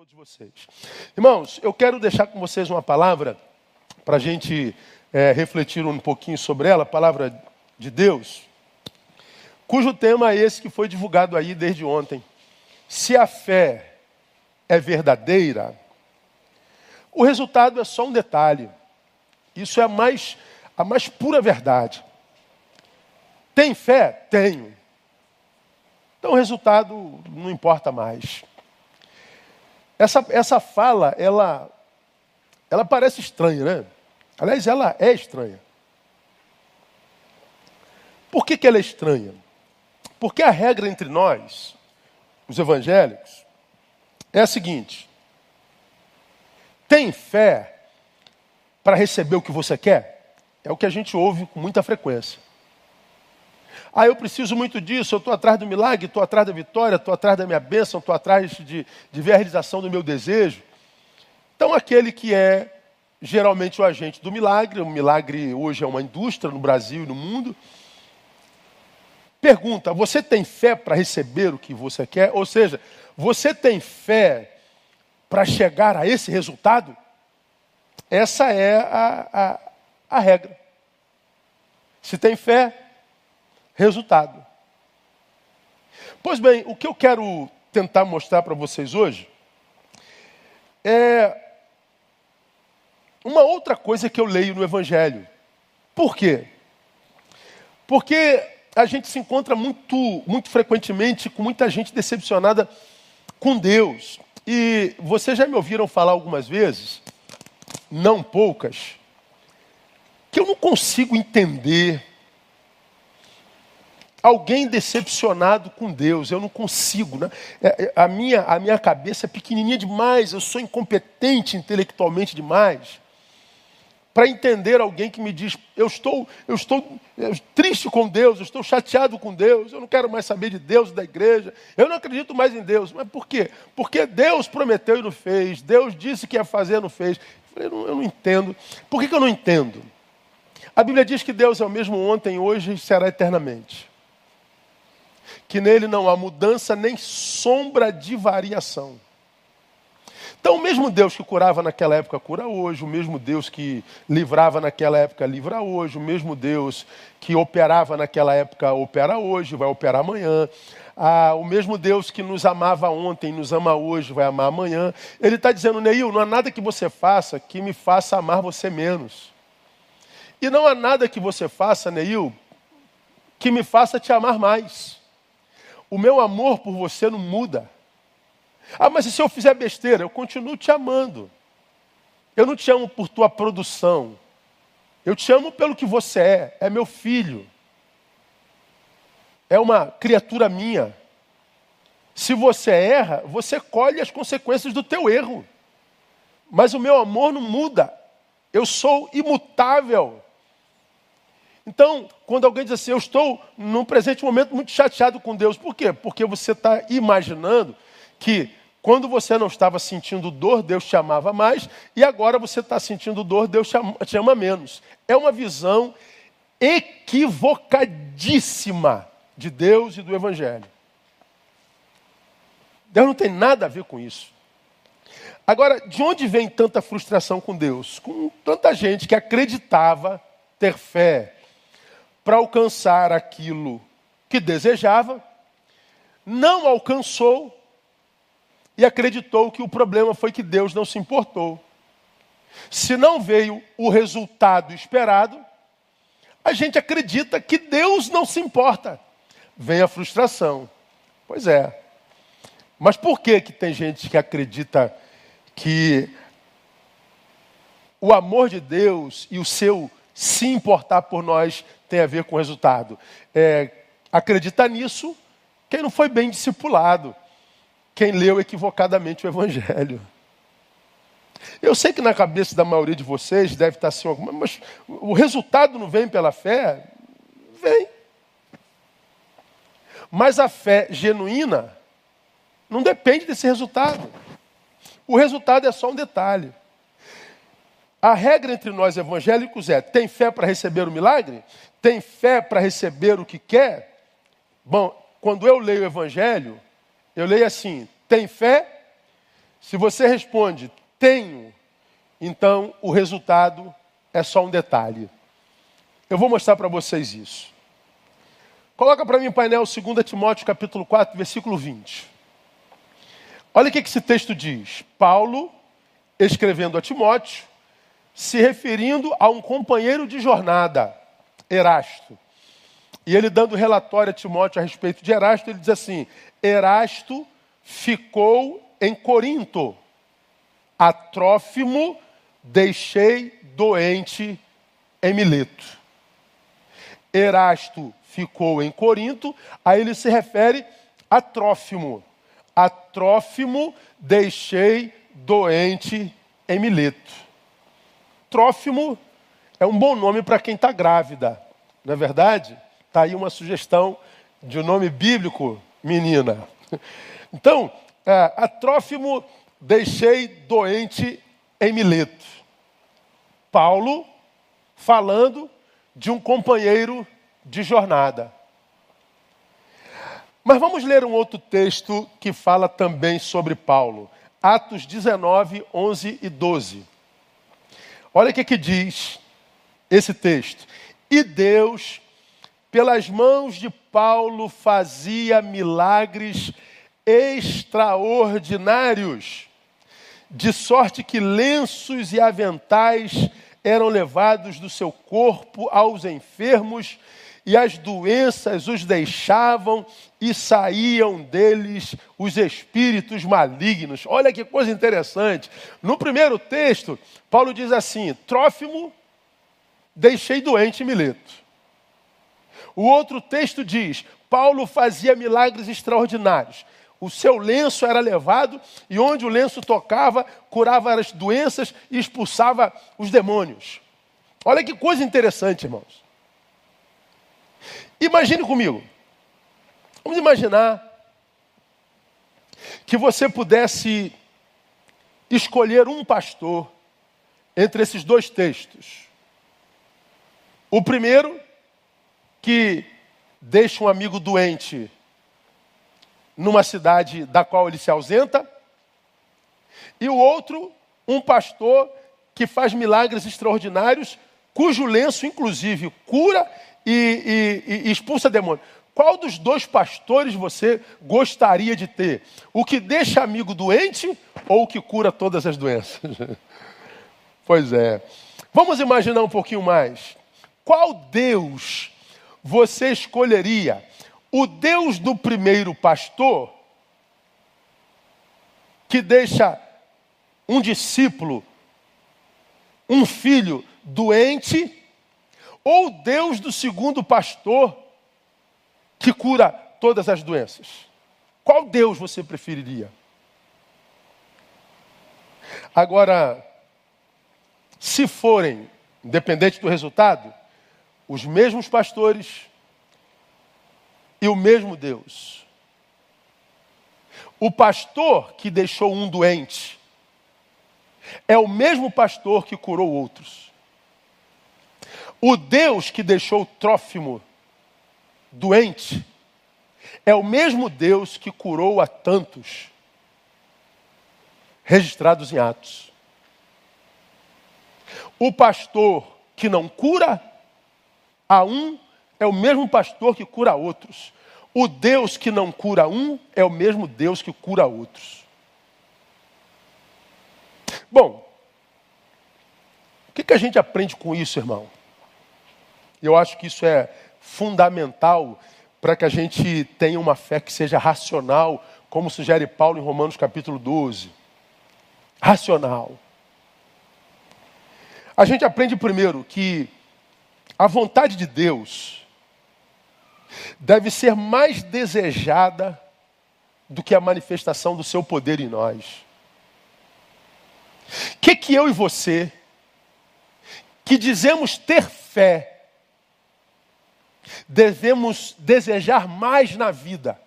todos vocês. Irmãos, eu quero deixar com vocês uma palavra para a gente é, refletir um pouquinho sobre ela, palavra de Deus, cujo tema é esse que foi divulgado aí desde ontem. Se a fé é verdadeira, o resultado é só um detalhe. Isso é a mais, a mais pura verdade. Tem fé? Tenho. Então o resultado não importa mais. Essa, essa fala, ela, ela parece estranha, né? Aliás, ela é estranha. Por que, que ela é estranha? Porque a regra entre nós, os evangélicos, é a seguinte: tem fé para receber o que você quer? É o que a gente ouve com muita frequência. Ah, eu preciso muito disso, eu estou atrás do milagre, estou atrás da vitória, estou atrás da minha bênção, estou atrás de, de ver a realização do meu desejo. Então, aquele que é geralmente o agente do milagre, o milagre hoje é uma indústria no Brasil e no mundo, pergunta: você tem fé para receber o que você quer? Ou seja, você tem fé para chegar a esse resultado? Essa é a, a, a regra. Se tem fé, resultado. Pois bem, o que eu quero tentar mostrar para vocês hoje é uma outra coisa que eu leio no Evangelho. Por quê? Porque a gente se encontra muito, muito frequentemente com muita gente decepcionada com Deus. E vocês já me ouviram falar algumas vezes, não poucas, que eu não consigo entender alguém decepcionado com Deus. Eu não consigo. Né? É, é, a, minha, a minha cabeça é pequenininha demais, eu sou incompetente intelectualmente demais. Para entender alguém que me diz, eu estou, eu estou triste com Deus, eu estou chateado com Deus, eu não quero mais saber de Deus, da igreja, eu não acredito mais em Deus. Mas por quê? Porque Deus prometeu e não fez, Deus disse que ia fazer e não fez. Eu, não, eu não entendo. Por que, que eu não entendo? A Bíblia diz que Deus é o mesmo ontem, hoje e será eternamente que nele não há mudança nem sombra de variação. Então, o mesmo Deus que curava naquela época cura hoje, o mesmo Deus que livrava naquela época livra hoje, o mesmo Deus que operava naquela época opera hoje, vai operar amanhã. Ah, o mesmo Deus que nos amava ontem, nos ama hoje, vai amar amanhã. Ele está dizendo, Neil, não há nada que você faça que me faça amar você menos. E não há nada que você faça, Neil, que me faça te amar mais. O meu amor por você não muda. Ah, mas e se eu fizer besteira? Eu continuo te amando. Eu não te amo por tua produção. Eu te amo pelo que você é. É meu filho. É uma criatura minha. Se você erra, você colhe as consequências do teu erro. Mas o meu amor não muda. Eu sou imutável. Então, quando alguém diz assim, eu estou num presente momento muito chateado com Deus, por quê? Porque você está imaginando que quando você não estava sentindo dor, Deus te amava mais, e agora você está sentindo dor, Deus te ama, te ama menos. É uma visão equivocadíssima de Deus e do Evangelho. Deus não tem nada a ver com isso. Agora, de onde vem tanta frustração com Deus? Com tanta gente que acreditava ter fé, para alcançar aquilo que desejava, não alcançou e acreditou que o problema foi que Deus não se importou. Se não veio o resultado esperado, a gente acredita que Deus não se importa. Vem a frustração. Pois é. Mas por que, que tem gente que acredita que o amor de Deus e o seu se importar por nós tem a ver com o resultado. É, acredita nisso quem não foi bem discipulado, quem leu equivocadamente o Evangelho. Eu sei que na cabeça da maioria de vocês deve estar assim, mas o resultado não vem pela fé? Vem. Mas a fé genuína não depende desse resultado. O resultado é só um detalhe. A regra entre nós evangélicos é: tem fé para receber o milagre? Tem fé para receber o que quer? Bom, quando eu leio o evangelho, eu leio assim: tem fé? Se você responde tenho, então o resultado é só um detalhe. Eu vou mostrar para vocês isso. Coloca para mim o painel 2 Timóteo capítulo 4, versículo 20. Olha o que esse texto diz. Paulo, escrevendo a Timóteo, se referindo a um companheiro de jornada, Erasto. E ele dando relatório a Timóteo a respeito de Erasto, ele diz assim: Erasto ficou em Corinto, a Trófimo deixei doente em Mileto. Erasto ficou em Corinto, aí ele se refere a Trófimo. A Trófimo deixei doente em Mileto. Trófimo é um bom nome para quem está grávida, não é verdade? Está aí uma sugestão de um nome bíblico, menina. Então, é, a Trófimo deixei doente em Mileto. Paulo falando de um companheiro de jornada. Mas vamos ler um outro texto que fala também sobre Paulo. Atos 19, 11 e 12. Olha o que, que diz esse texto. E Deus, pelas mãos de Paulo, fazia milagres extraordinários, de sorte que lenços e aventais eram levados do seu corpo aos enfermos e as doenças os deixavam e saíam deles os espíritos malignos. Olha que coisa interessante. No primeiro texto, Paulo diz assim: Trófimo, deixei doente Mileto. O outro texto diz: Paulo fazia milagres extraordinários. O seu lenço era levado e onde o lenço tocava, curava as doenças e expulsava os demônios. Olha que coisa interessante, irmãos. Imagine comigo. Vamos imaginar que você pudesse escolher um pastor entre esses dois textos. O primeiro, que deixa um amigo doente numa cidade da qual ele se ausenta, e o outro, um pastor que faz milagres extraordinários, cujo lenço, inclusive, cura e, e, e expulsa demônio. Qual dos dois pastores você gostaria de ter? O que deixa amigo doente ou o que cura todas as doenças? pois é. Vamos imaginar um pouquinho mais. Qual Deus você escolheria? O Deus do primeiro pastor, que deixa um discípulo, um filho doente, ou o Deus do segundo pastor, que cura todas as doenças? Qual Deus você preferiria? Agora, se forem, independente do resultado, os mesmos pastores, e o mesmo Deus. O pastor que deixou um doente é o mesmo pastor que curou outros. O Deus que deixou Trófimo doente é o mesmo Deus que curou a tantos, registrados em Atos. O pastor que não cura a um é o mesmo pastor que cura outros. O Deus que não cura um é o mesmo Deus que cura outros. Bom, o que, que a gente aprende com isso, irmão? Eu acho que isso é fundamental para que a gente tenha uma fé que seja racional, como sugere Paulo em Romanos capítulo 12. Racional. A gente aprende primeiro que a vontade de Deus deve ser mais desejada do que a manifestação do seu poder em nós. O que, que eu e você, que dizemos ter fé, devemos desejar mais na vida?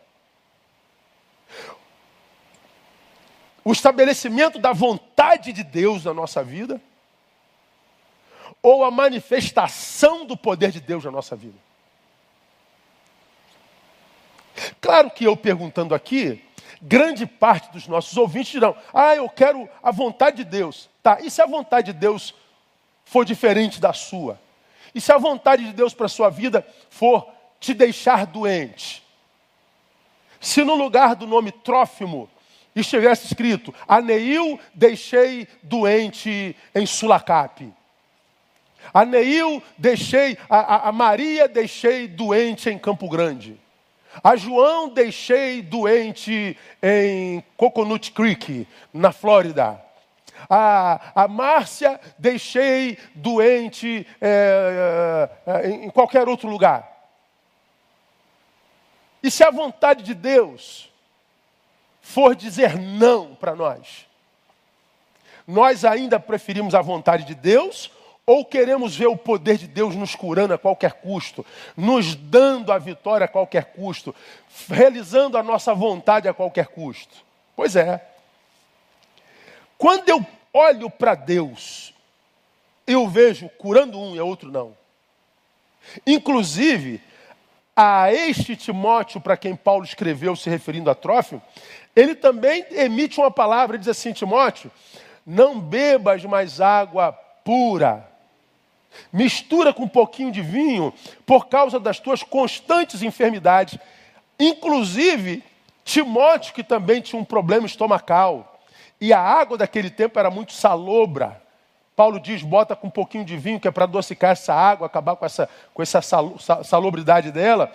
O estabelecimento da vontade de Deus na nossa vida? Ou a manifestação do poder de Deus na nossa vida? Claro que eu perguntando aqui, grande parte dos nossos ouvintes dirão: Ah, eu quero a vontade de Deus. Tá, e se a vontade de Deus for diferente da sua? E se a vontade de Deus para a sua vida for te deixar doente? Se no lugar do nome Trófimo estivesse escrito: Aneil deixei doente em Sulacape. Aneil deixei, a, a, a Maria deixei doente em Campo Grande. A João deixei doente em Coconut Creek, na Flórida. A, a Márcia deixei doente é, é, em qualquer outro lugar. E se a vontade de Deus for dizer não para nós, nós ainda preferimos a vontade de Deus ou queremos ver o poder de Deus nos curando a qualquer custo, nos dando a vitória a qualquer custo, realizando a nossa vontade a qualquer custo? Pois é. Quando eu olho para Deus, eu vejo curando um e outro não. Inclusive, a este Timóteo, para quem Paulo escreveu se referindo a Trófimo, ele também emite uma palavra, ele diz assim, Timóteo, não bebas mais água pura, mistura com um pouquinho de vinho por causa das tuas constantes enfermidades. Inclusive, Timóteo, que também tinha um problema estomacal, e a água daquele tempo era muito salobra. Paulo diz: bota com um pouquinho de vinho, que é para adocicar essa água, acabar com essa, com essa salubridade dela,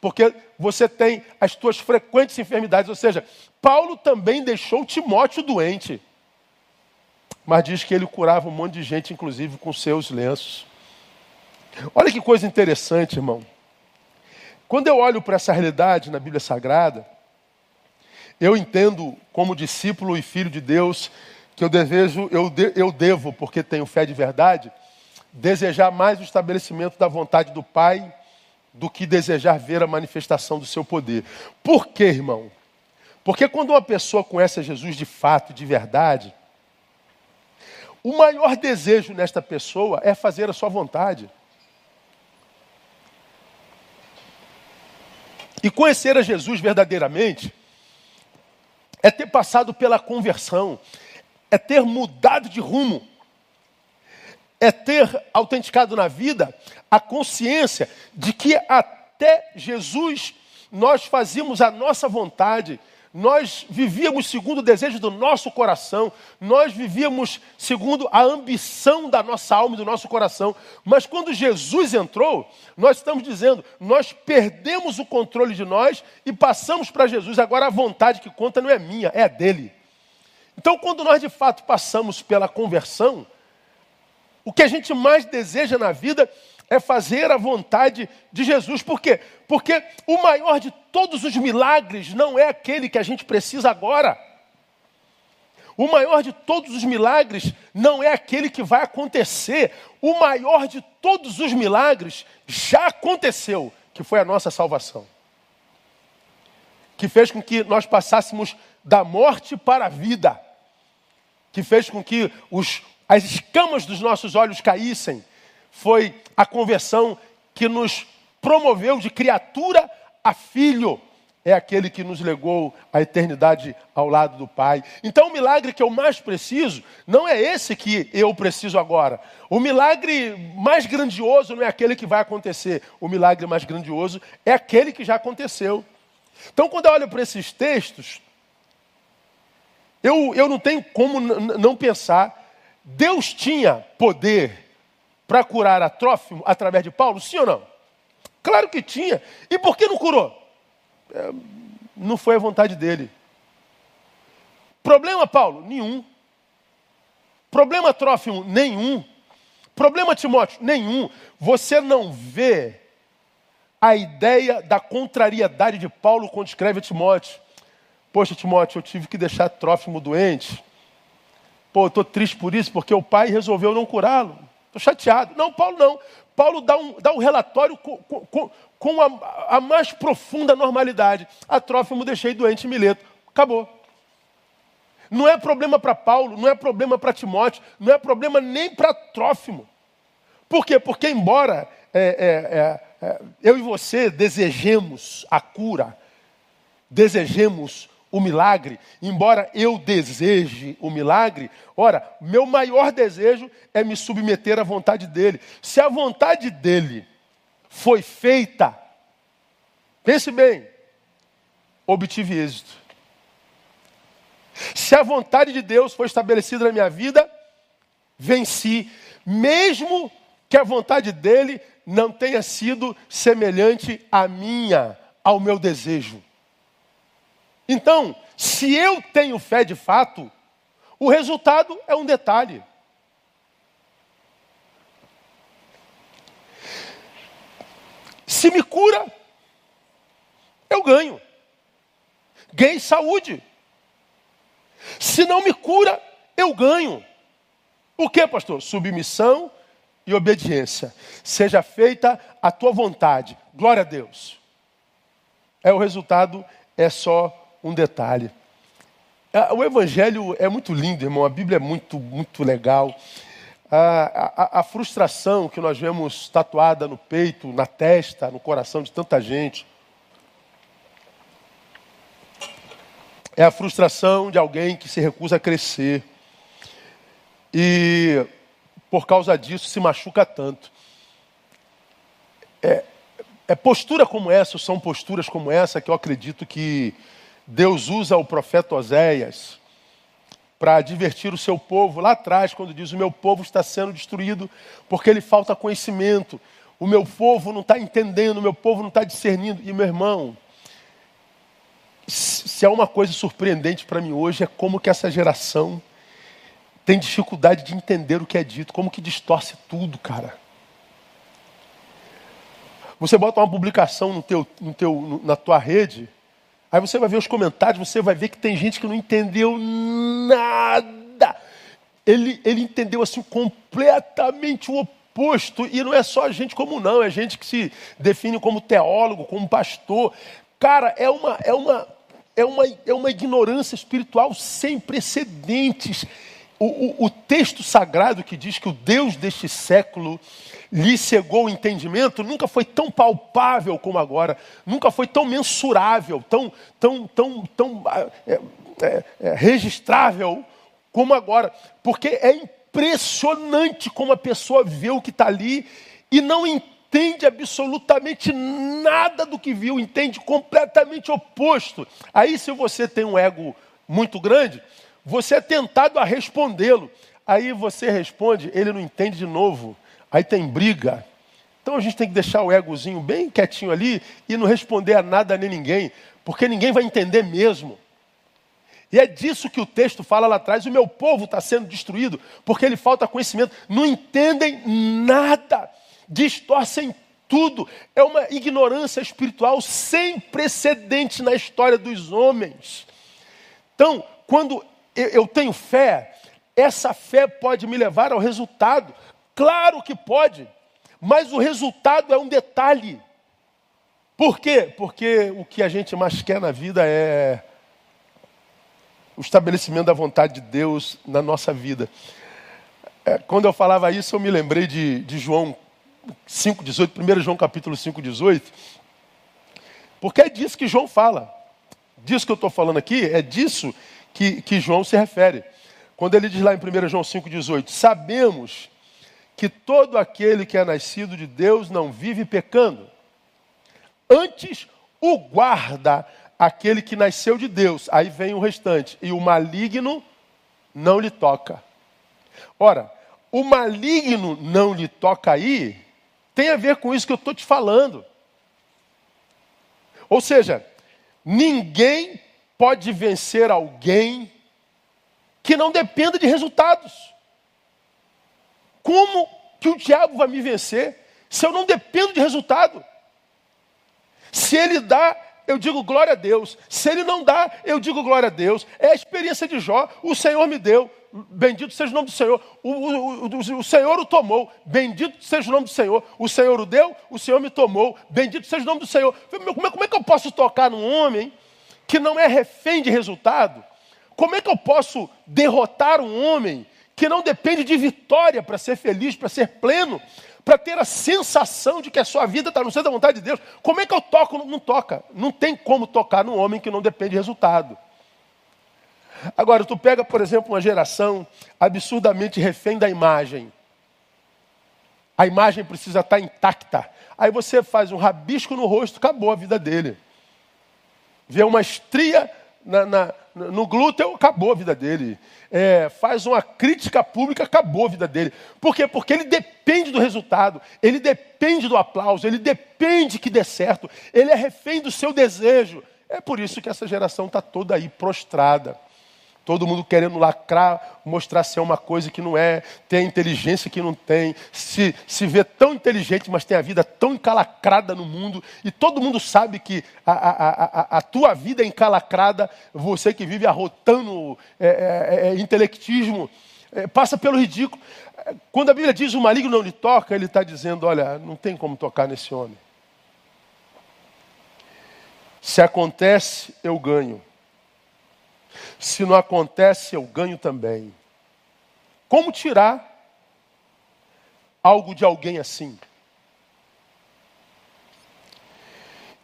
porque você tem as tuas frequentes enfermidades. Ou seja, Paulo também deixou Timóteo doente mas diz que ele curava um monte de gente, inclusive com seus lenços. Olha que coisa interessante, irmão. Quando eu olho para essa realidade na Bíblia Sagrada, eu entendo, como discípulo e filho de Deus, que eu desejo, eu, de, eu devo, porque tenho fé de verdade, desejar mais o estabelecimento da vontade do Pai do que desejar ver a manifestação do seu poder. Por quê, irmão? Porque quando uma pessoa conhece a Jesus de fato, de verdade, o maior desejo nesta pessoa é fazer a sua vontade. E conhecer a Jesus verdadeiramente é ter passado pela conversão, é ter mudado de rumo, é ter autenticado na vida a consciência de que até Jesus nós fazíamos a nossa vontade, nós vivíamos segundo o desejo do nosso coração, nós vivíamos segundo a ambição da nossa alma e do nosso coração. Mas quando Jesus entrou, nós estamos dizendo, nós perdemos o controle de nós e passamos para Jesus. Agora a vontade que conta não é minha, é dele. Então, quando nós de fato passamos pela conversão, o que a gente mais deseja na vida é fazer a vontade de Jesus. Por quê? Porque o maior de todos os milagres não é aquele que a gente precisa agora. O maior de todos os milagres não é aquele que vai acontecer. O maior de todos os milagres já aconteceu, que foi a nossa salvação. Que fez com que nós passássemos da morte para a vida. Que fez com que os, as escamas dos nossos olhos caíssem foi a conversão que nos promoveu de criatura a filho. É aquele que nos legou a eternidade ao lado do Pai. Então, o milagre que eu mais preciso não é esse que eu preciso agora. O milagre mais grandioso não é aquele que vai acontecer. O milagre mais grandioso é aquele que já aconteceu. Então, quando eu olho para esses textos, eu, eu não tenho como não pensar. Deus tinha poder para curar a Trófimo através de Paulo? Sim ou não? Claro que tinha. E por que não curou? É, não foi a vontade dele. Problema, Paulo? Nenhum. Problema, Trófimo? Nenhum. Problema, Timóteo? Nenhum. Você não vê a ideia da contrariedade de Paulo quando escreve a Timóteo. Poxa, Timóteo, eu tive que deixar Trófimo doente. Pô, eu estou triste por isso, porque o pai resolveu não curá-lo. Estou chateado. Não, Paulo não. Paulo dá um, dá um relatório com, com, com a, a, mais profunda normalidade. A Trófimo deixei doente em Mileto. Acabou. Não é problema para Paulo, não é problema para Timóteo, não é problema nem para Trófimo. Por quê? Porque embora é, é, é, é, eu e você desejemos a cura, desejemos o milagre, embora eu deseje o milagre, ora, meu maior desejo é me submeter à vontade dele. Se a vontade dele foi feita, pense bem, obtive êxito. Se a vontade de Deus foi estabelecida na minha vida, venci, mesmo que a vontade dele não tenha sido semelhante à minha, ao meu desejo. Então, se eu tenho fé de fato, o resultado é um detalhe. Se me cura, eu ganho. Ganhei saúde. Se não me cura, eu ganho. O que, pastor? Submissão e obediência. Seja feita a tua vontade. Glória a Deus. É o resultado, é só um detalhe. Ah, o Evangelho é muito lindo, irmão. A Bíblia é muito, muito legal. A, a, a, frustração que nós vemos tatuada no peito, na testa, no coração de tanta gente. É a frustração de alguém que se recusa a crescer. E por causa disso se machuca tanto. É, é postura como essa, são posturas como essa que eu acredito que Deus usa o profeta Oséias para advertir o seu povo lá atrás, quando diz: O meu povo está sendo destruído porque ele falta conhecimento. O meu povo não está entendendo, o meu povo não está discernindo. E meu irmão, se há uma coisa surpreendente para mim hoje é como que essa geração tem dificuldade de entender o que é dito, como que distorce tudo, cara. Você bota uma publicação no teu, no teu, na tua rede, Aí você vai ver os comentários, você vai ver que tem gente que não entendeu nada. Ele, ele entendeu assim completamente o oposto. E não é só gente como não, é gente que se define como teólogo, como pastor. Cara, é uma, é uma, é uma, é uma ignorância espiritual sem precedentes. O, o, o texto sagrado que diz que o Deus deste século lhe cegou o entendimento, nunca foi tão palpável como agora, nunca foi tão mensurável, tão, tão, tão, tão é, é, é, registrável como agora. Porque é impressionante como a pessoa vê o que está ali e não entende absolutamente nada do que viu, entende completamente oposto. Aí, se você tem um ego muito grande, você é tentado a respondê-lo. Aí você responde, ele não entende de novo. Aí tem briga. Então a gente tem que deixar o egozinho bem quietinho ali e não responder a nada nem ninguém, porque ninguém vai entender mesmo. E é disso que o texto fala lá atrás: o meu povo está sendo destruído porque ele falta conhecimento. Não entendem nada, distorcem tudo. É uma ignorância espiritual sem precedente na história dos homens. Então, quando eu tenho fé, essa fé pode me levar ao resultado. Claro que pode, mas o resultado é um detalhe. Por quê? Porque o que a gente mais quer na vida é o estabelecimento da vontade de Deus na nossa vida. É, quando eu falava isso, eu me lembrei de, de João 5,18, 1 João capítulo 5,18, porque é disso que João fala. Disso que eu estou falando aqui, é disso que, que João se refere. Quando ele diz lá em 1 João 5,18, sabemos que todo aquele que é nascido de Deus não vive pecando. Antes o guarda aquele que nasceu de Deus. Aí vem o restante. E o maligno não lhe toca. Ora, o maligno não lhe toca aí, tem a ver com isso que eu estou te falando. Ou seja, ninguém pode vencer alguém que não dependa de resultados. Como que o diabo vai me vencer se eu não dependo de resultado? Se ele dá, eu digo glória a Deus. Se ele não dá, eu digo glória a Deus. É a experiência de Jó. O Senhor me deu. Bendito seja o nome do Senhor. O, o, o, o, Senhor o tomou. Bendito seja o nome do Senhor. O Senhor o deu, o Senhor me tomou. Bendito seja o nome do Senhor. Como é, como é que eu posso tocar num homem que não é refém de resultado? Como é que eu posso derrotar um homem que não depende de vitória para ser feliz, para ser pleno, para ter a sensação de que a sua vida está no centro da vontade de Deus. Como é que eu toco? Não, toca. Não tem como tocar num homem que não depende de resultado. Agora, tu pega, por exemplo, uma geração absurdamente refém da imagem. A imagem precisa estar intacta. Aí você faz um rabisco no rosto, acabou a vida dele. Vê uma estria na, na, no glúteo, acabou a vida dele. É, faz uma crítica pública, acabou a vida dele. Por quê? Porque ele depende do resultado, ele depende do aplauso, ele depende que dê certo, ele é refém do seu desejo. É por isso que essa geração está toda aí prostrada. Todo mundo querendo lacrar, mostrar ser uma coisa que não é, ter a inteligência que não tem, se, se vê tão inteligente, mas tem a vida tão encalacrada no mundo, e todo mundo sabe que a, a, a, a tua vida é encalacrada, você que vive arrotando é, é, é, intelectismo, é, passa pelo ridículo. Quando a Bíblia diz o maligno não lhe toca, ele está dizendo: olha, não tem como tocar nesse homem. Se acontece, eu ganho. Se não acontece, eu ganho também. Como tirar algo de alguém assim?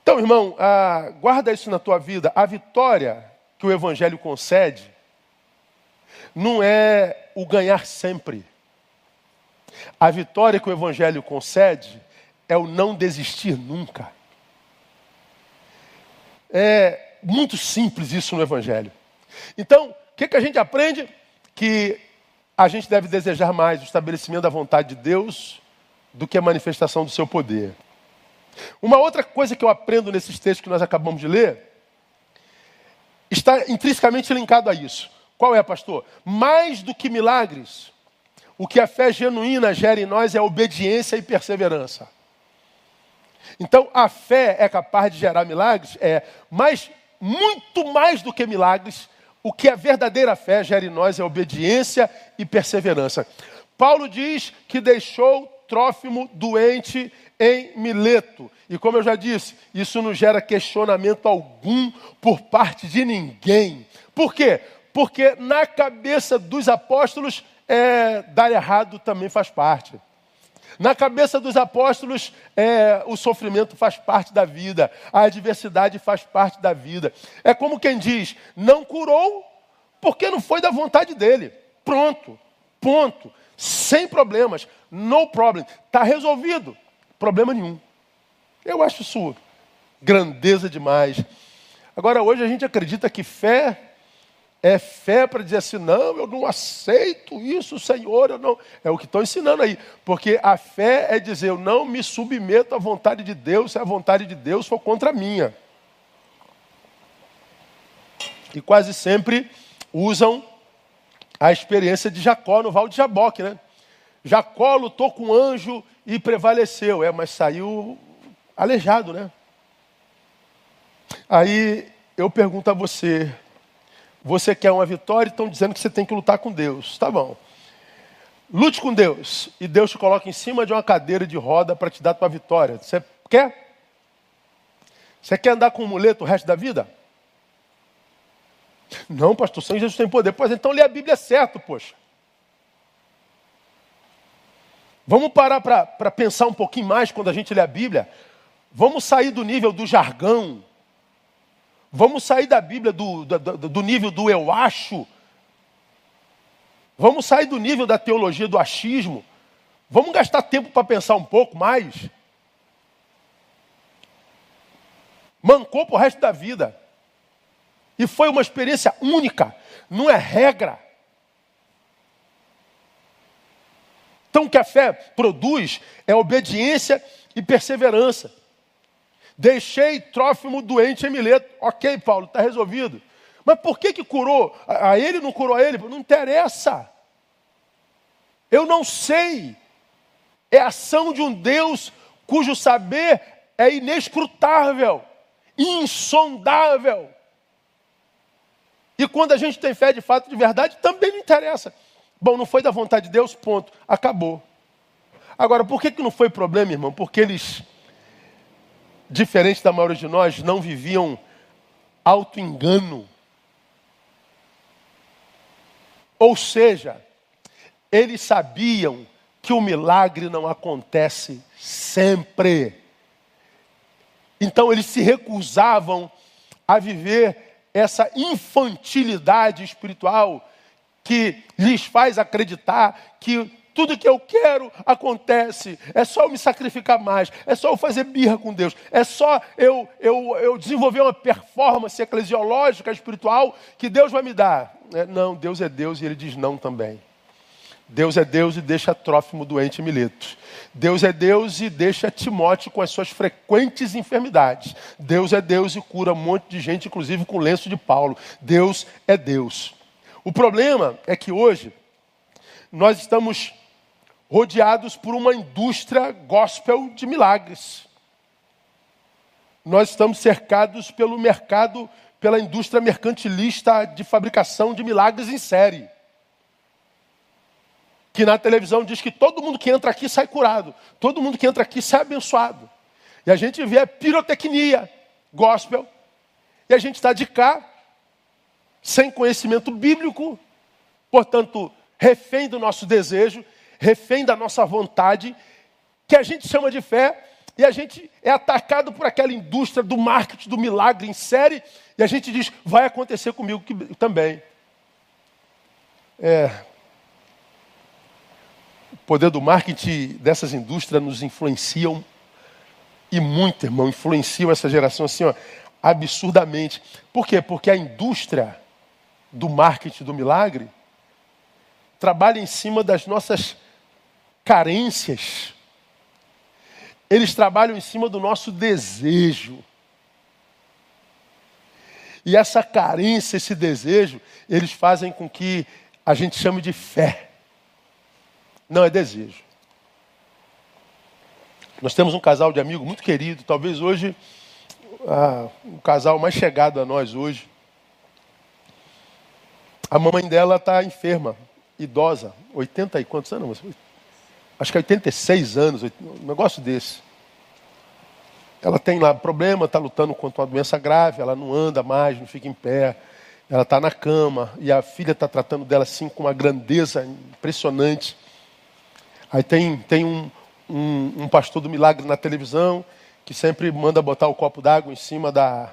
Então, irmão, ah, guarda isso na tua vida. A vitória que o Evangelho concede não é o ganhar sempre. A vitória que o Evangelho concede é o não desistir nunca. É muito simples isso no Evangelho. Então, o que, que a gente aprende? Que a gente deve desejar mais o estabelecimento da vontade de Deus do que a manifestação do seu poder. Uma outra coisa que eu aprendo nesses textos que nós acabamos de ler está intrinsecamente linkado a isso. Qual é, pastor? Mais do que milagres, o que a fé genuína gera em nós é obediência e perseverança. Então, a fé é capaz de gerar milagres? É, mas muito mais do que milagres, o que a verdadeira fé gera em nós é obediência e perseverança. Paulo diz que deixou Trófimo doente em Mileto. E como eu já disse, isso não gera questionamento algum por parte de ninguém. Por quê? Porque na cabeça dos apóstolos, é, dar errado também faz parte. Na cabeça dos apóstolos, é, o sofrimento faz parte da vida, a adversidade faz parte da vida. É como quem diz: não curou porque não foi da vontade dele. Pronto, ponto, sem problemas, no problem, está resolvido, problema nenhum. Eu acho isso grandeza demais. Agora, hoje a gente acredita que fé é fé para dizer assim, não, eu não aceito isso, Senhor, eu não. É o que estão ensinando aí. Porque a fé é dizer, eu não me submeto à vontade de Deus, se a vontade de Deus for contra a minha. E quase sempre usam a experiência de Jacó no Val de Jaboque, né? Jacó lutou com o anjo e prevaleceu, é, mas saiu aleijado, né? Aí eu pergunto a você, você quer uma vitória e estão dizendo que você tem que lutar com Deus. Tá bom. Lute com Deus. E Deus te coloca em cima de uma cadeira de roda para te dar tua vitória. Você quer? Você quer andar com um muleto o resto da vida? Não, pastor, sem Jesus tem poder. Pois então lê a Bíblia certo, poxa. Vamos parar para pensar um pouquinho mais quando a gente lê a Bíblia. Vamos sair do nível do jargão, Vamos sair da Bíblia do, do, do nível do eu acho. Vamos sair do nível da teologia do achismo. Vamos gastar tempo para pensar um pouco mais. Mancou para o resto da vida. E foi uma experiência única, não é regra. Então, o que a fé produz é obediência e perseverança. Deixei Trófimo doente em Mileto. Ok, Paulo, está resolvido. Mas por que, que curou? A ele não curou a ele? Não interessa. Eu não sei. É ação de um Deus cujo saber é inescrutável, insondável. E quando a gente tem fé de fato, de verdade, também não interessa. Bom, não foi da vontade de Deus, ponto. Acabou. Agora, por que, que não foi problema, irmão? Porque eles diferente da maioria de nós, não viviam auto-engano. Ou seja, eles sabiam que o milagre não acontece sempre. Então eles se recusavam a viver essa infantilidade espiritual que lhes faz acreditar que tudo que eu quero acontece. É só eu me sacrificar mais. É só eu fazer birra com Deus. É só eu, eu, eu desenvolver uma performance eclesiológica, espiritual, que Deus vai me dar. É, não, Deus é Deus e Ele diz não também. Deus é Deus e deixa Trófimo doente em Mileto. Deus é Deus e deixa Timóteo com as suas frequentes enfermidades. Deus é Deus e cura um monte de gente, inclusive com o lenço de Paulo. Deus é Deus. O problema é que hoje nós estamos rodeados por uma indústria gospel de milagres. Nós estamos cercados pelo mercado, pela indústria mercantilista de fabricação de milagres em série. Que na televisão diz que todo mundo que entra aqui sai curado, todo mundo que entra aqui sai abençoado. E a gente vê a pirotecnia gospel, e a gente está de cá, sem conhecimento bíblico, portanto, refém do nosso desejo, refém da nossa vontade, que a gente chama de fé, e a gente é atacado por aquela indústria do marketing, do milagre em série, e a gente diz, vai acontecer comigo também. É, o poder do marketing dessas indústrias nos influenciam, e muito, irmão, influenciam essa geração assim, ó, absurdamente. Por quê? Porque a indústria do marketing do milagre trabalha em cima das nossas carências. Eles trabalham em cima do nosso desejo. E essa carência, esse desejo, eles fazem com que a gente chame de fé. Não é desejo. Nós temos um casal de amigo muito querido, talvez hoje ah, o casal mais chegado a nós hoje. A mamãe dela está enferma, idosa, 80 e quantos anos? Acho que 86 anos, um negócio desse. Ela tem lá problema, está lutando contra uma doença grave, ela não anda mais, não fica em pé, ela está na cama, e a filha está tratando dela assim com uma grandeza impressionante. Aí tem, tem um, um, um pastor do milagre na televisão, que sempre manda botar o copo d'água em cima da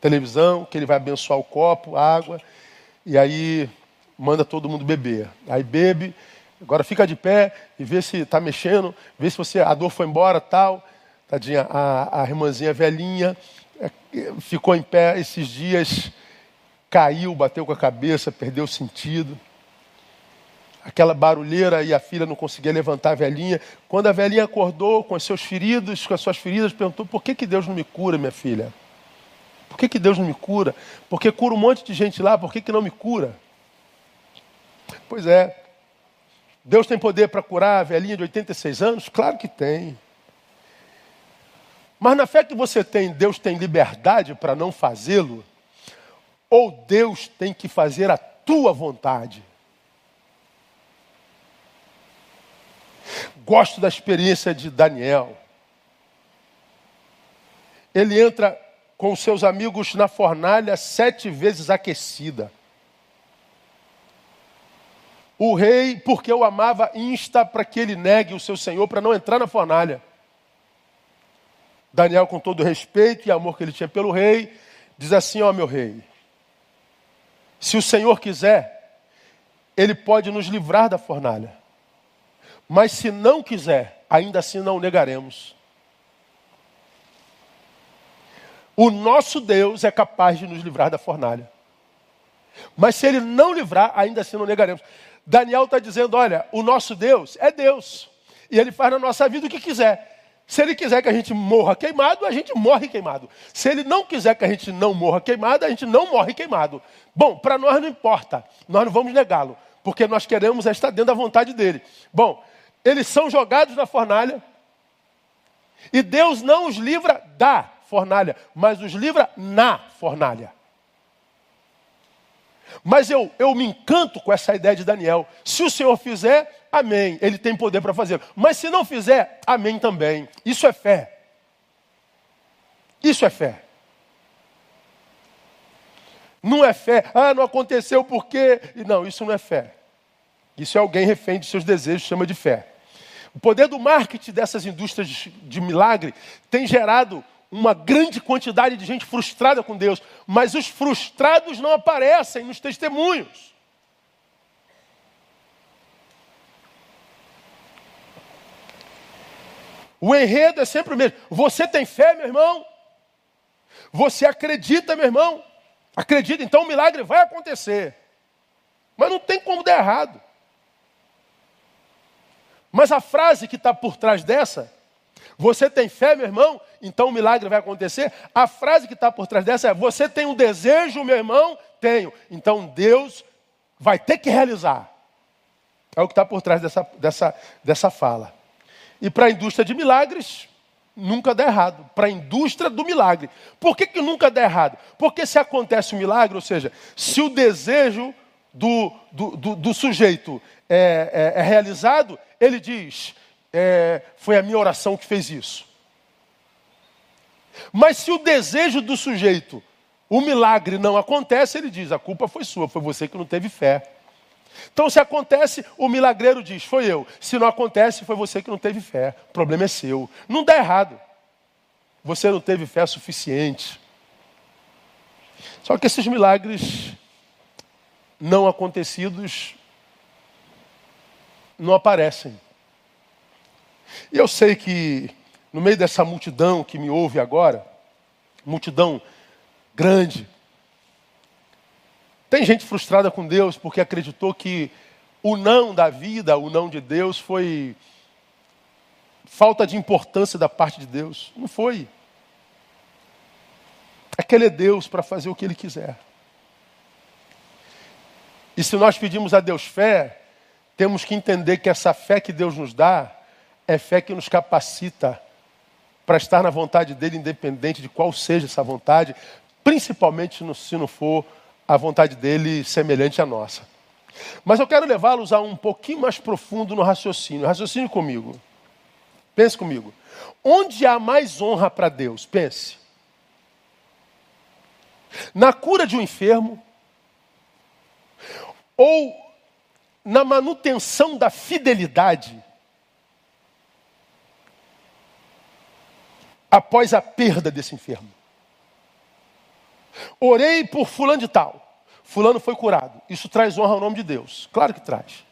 televisão, que ele vai abençoar o copo, a água, e aí manda todo mundo beber. Aí bebe, Agora fica de pé e vê se está mexendo, vê se você a dor foi embora, tal. Tadinha, a, a irmãzinha velhinha é, ficou em pé esses dias, caiu, bateu com a cabeça, perdeu o sentido. Aquela barulheira e a filha não conseguia levantar a velhinha. Quando a velhinha acordou com os seus feridos, com as suas feridas, perguntou: por que, que Deus não me cura, minha filha? Por que, que Deus não me cura? Porque cura um monte de gente lá, por que, que não me cura? Pois é, Deus tem poder para curar a velhinha de 86 anos? Claro que tem. Mas na fé que você tem, Deus tem liberdade para não fazê-lo? Ou Deus tem que fazer a tua vontade? Gosto da experiência de Daniel. Ele entra com seus amigos na fornalha sete vezes aquecida. O rei, porque o amava, insta para que ele negue o seu senhor para não entrar na fornalha. Daniel, com todo o respeito e amor que ele tinha pelo rei, diz assim: Ó meu rei, se o Senhor quiser, ele pode nos livrar da fornalha. Mas se não quiser, ainda assim não o negaremos. O nosso Deus é capaz de nos livrar da fornalha. Mas se ele não livrar, ainda assim não negaremos. Daniel está dizendo: olha, o nosso Deus é Deus. E ele faz na nossa vida o que quiser. Se ele quiser que a gente morra queimado, a gente morre queimado. Se ele não quiser que a gente não morra queimado, a gente não morre queimado. Bom, para nós não importa, nós não vamos negá-lo, porque nós queremos estar dentro da vontade dele. Bom, eles são jogados na fornalha, e Deus não os livra da fornalha, mas os livra na fornalha. Mas eu, eu me encanto com essa ideia de Daniel. Se o Senhor fizer, amém. Ele tem poder para fazer. Mas se não fizer, amém também. Isso é fé. Isso é fé. Não é fé. Ah, não aconteceu porque. Não, isso não é fé. Isso é alguém refém de seus desejos, chama de fé. O poder do marketing dessas indústrias de milagre tem gerado uma grande quantidade de gente frustrada com Deus, mas os frustrados não aparecem nos testemunhos. O enredo é sempre o mesmo. Você tem fé, meu irmão? Você acredita, meu irmão? Acredita, então o milagre vai acontecer. Mas não tem como dar errado. Mas a frase que está por trás dessa, você tem fé, meu irmão? Então o milagre vai acontecer. A frase que está por trás dessa é: Você tem um desejo, meu irmão? Tenho. Então Deus vai ter que realizar. É o que está por trás dessa, dessa, dessa fala. E para a indústria de milagres, nunca dá errado. Para a indústria do milagre. Por que, que nunca dá errado? Porque se acontece um milagre, ou seja, se o desejo do, do, do, do sujeito é, é, é, realizado, ele diz: é, Foi a minha oração que fez isso. Mas se o desejo do sujeito, o milagre não acontece, ele diz: A culpa foi sua, foi você que não teve fé. Então, se acontece, o milagreiro diz: Foi eu. Se não acontece, foi você que não teve fé. O problema é seu. Não dá errado. Você não teve fé suficiente. Só que esses milagres não acontecidos não aparecem. E eu sei que no meio dessa multidão que me ouve agora, multidão grande, tem gente frustrada com Deus porque acreditou que o não da vida, o não de Deus, foi falta de importância da parte de Deus. Não foi. Aquele é Deus para fazer o que Ele quiser. E se nós pedimos a Deus fé, temos que entender que essa fé que Deus nos dá é fé que nos capacita para estar na vontade dele, independente de qual seja essa vontade, principalmente se não for a vontade dele semelhante à nossa. Mas eu quero levá-los a um pouquinho mais profundo no raciocínio. Raciocínio comigo. Pense comigo. Onde há mais honra para Deus? Pense. Na cura de um enfermo ou na manutenção da fidelidade após a perda desse enfermo. Orei por fulano de tal. Fulano foi curado. Isso traz honra ao nome de Deus. Claro que traz.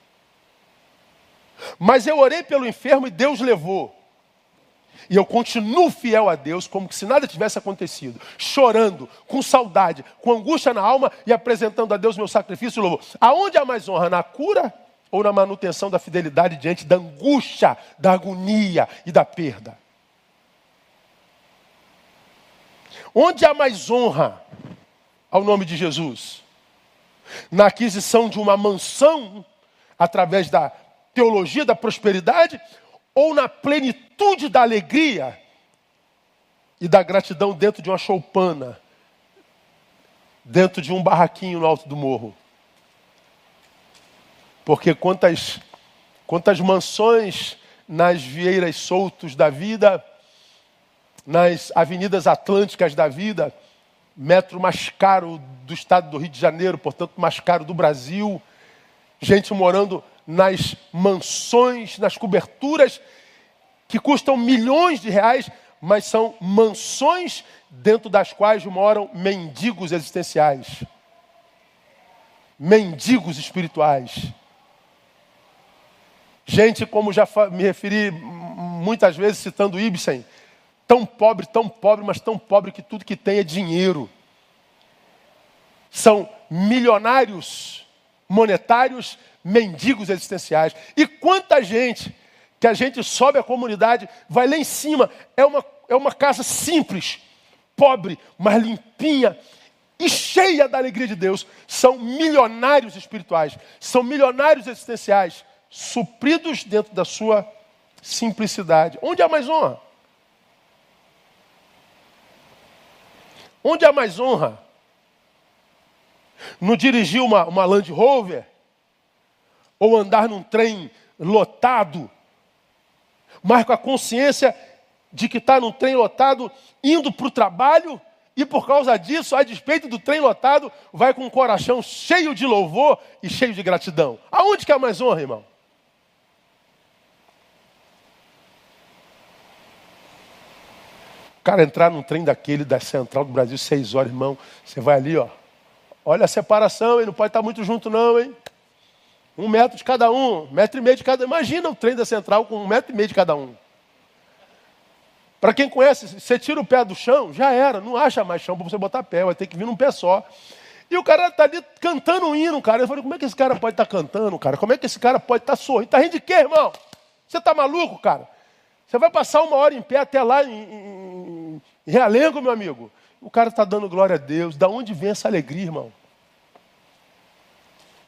Mas eu orei pelo enfermo e Deus levou. E eu continuo fiel a Deus, como se nada tivesse acontecido, chorando, com saudade, com angústia na alma e apresentando a Deus meu sacrifício e louvor. Aonde há mais honra? Na cura ou na manutenção da fidelidade diante da angústia, da agonia e da perda? Onde há mais honra ao nome de Jesus? Na aquisição de uma mansão através da teologia da prosperidade ou na plenitude da alegria e da gratidão dentro de uma choupana, dentro de um barraquinho no alto do morro? Porque quantas, quantas mansões nas vieiras soltos da vida nas avenidas atlânticas da vida, metro mais caro do estado do Rio de Janeiro, portanto, mais caro do Brasil, gente morando nas mansões, nas coberturas que custam milhões de reais, mas são mansões dentro das quais moram mendigos existenciais, mendigos espirituais. Gente, como já me referi muitas vezes citando Ibsen, Tão pobre, tão pobre, mas tão pobre que tudo que tem é dinheiro. São milionários monetários, mendigos existenciais. E quanta gente que a gente sobe a comunidade, vai lá em cima, é uma, é uma casa simples, pobre, mas limpinha e cheia da alegria de Deus. São milionários espirituais, são milionários existenciais, supridos dentro da sua simplicidade. Onde há mais honra? Onde há mais honra? No dirigir uma, uma Land Rover? Ou andar num trem lotado? Mas com a consciência de que está num trem lotado, indo para o trabalho, e por causa disso, a despeito do trem lotado, vai com o coração cheio de louvor e cheio de gratidão. Aonde que há mais honra, irmão? Cara entrar num trem daquele da Central do Brasil, seis horas, irmão, você vai ali, ó. Olha a separação, hein? Não pode estar muito junto, não, hein? Um metro de cada um, um metro e meio de cada um. Imagina o trem da Central com um metro e meio de cada um. Para quem conhece, você tira o pé do chão, já era, não acha mais chão para você botar pé, vai ter que vir num pé só. E o cara está ali cantando um hino, cara. Eu falei, como é que esse cara pode estar tá cantando, cara? Como é que esse cara pode estar tá sorrindo? Está rindo de quê, irmão? Você está maluco, cara? Você vai passar uma hora em pé até lá em, em, em Realengo, meu amigo. O cara está dando glória a Deus. Da onde vem essa alegria, irmão?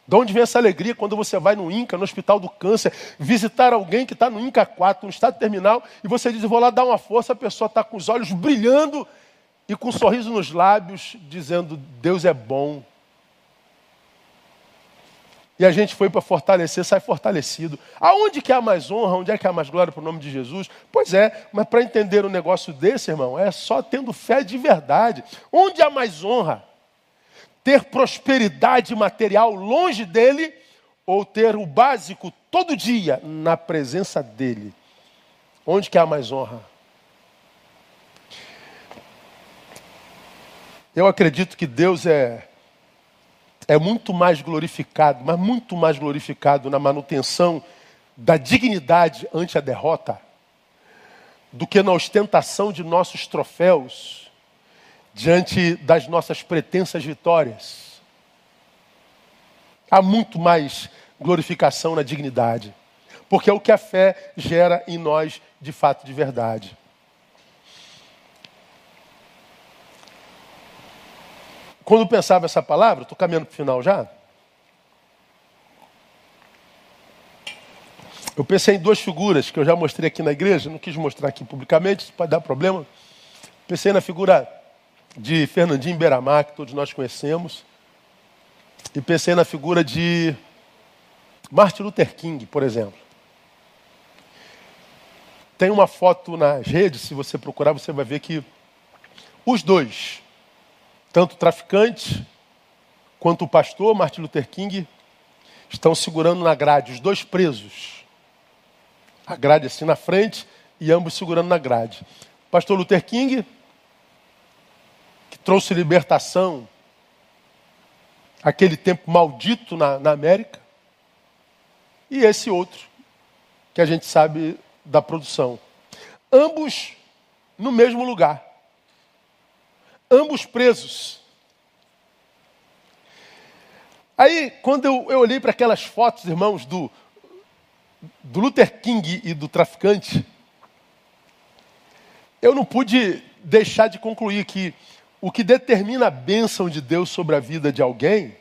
De onde vem essa alegria quando você vai no INCA, no Hospital do Câncer, visitar alguém que está no INCA 4, no estado terminal, e você diz, vou lá dar uma força, a pessoa está com os olhos brilhando e com um sorriso nos lábios, dizendo, Deus é bom. E a gente foi para fortalecer, sai fortalecido. Aonde que há mais honra, onde é que há mais glória para o nome de Jesus? Pois é, mas para entender um negócio desse, irmão, é só tendo fé de verdade. Onde há mais honra? ter prosperidade material longe dele ou ter o básico todo dia na presença dele? Onde que há mais honra? Eu acredito que Deus é é muito mais glorificado, mas muito mais glorificado na manutenção da dignidade ante a derrota do que na ostentação de nossos troféus diante das nossas pretensas vitórias. Há muito mais glorificação na dignidade, porque é o que a fé gera em nós de fato de verdade. Quando eu pensava essa palavra, estou caminhando para o final já. Eu pensei em duas figuras que eu já mostrei aqui na igreja, não quis mostrar aqui publicamente, isso pode dar problema. Pensei na figura de Fernandinho Beiramar, que todos nós conhecemos, e pensei na figura de Martin Luther King, por exemplo. Tem uma foto nas redes, se você procurar, você vai ver que os dois, tanto o traficante quanto o pastor Martin Luther King, estão segurando na grade, os dois presos. A grade assim na frente e ambos segurando na grade. Pastor Luther King trouxe libertação, aquele tempo maldito na, na América, e esse outro, que a gente sabe da produção. Ambos no mesmo lugar. Ambos presos. Aí, quando eu, eu olhei para aquelas fotos, irmãos, do, do Luther King e do traficante, eu não pude deixar de concluir que o que determina a bênção de Deus sobre a vida de alguém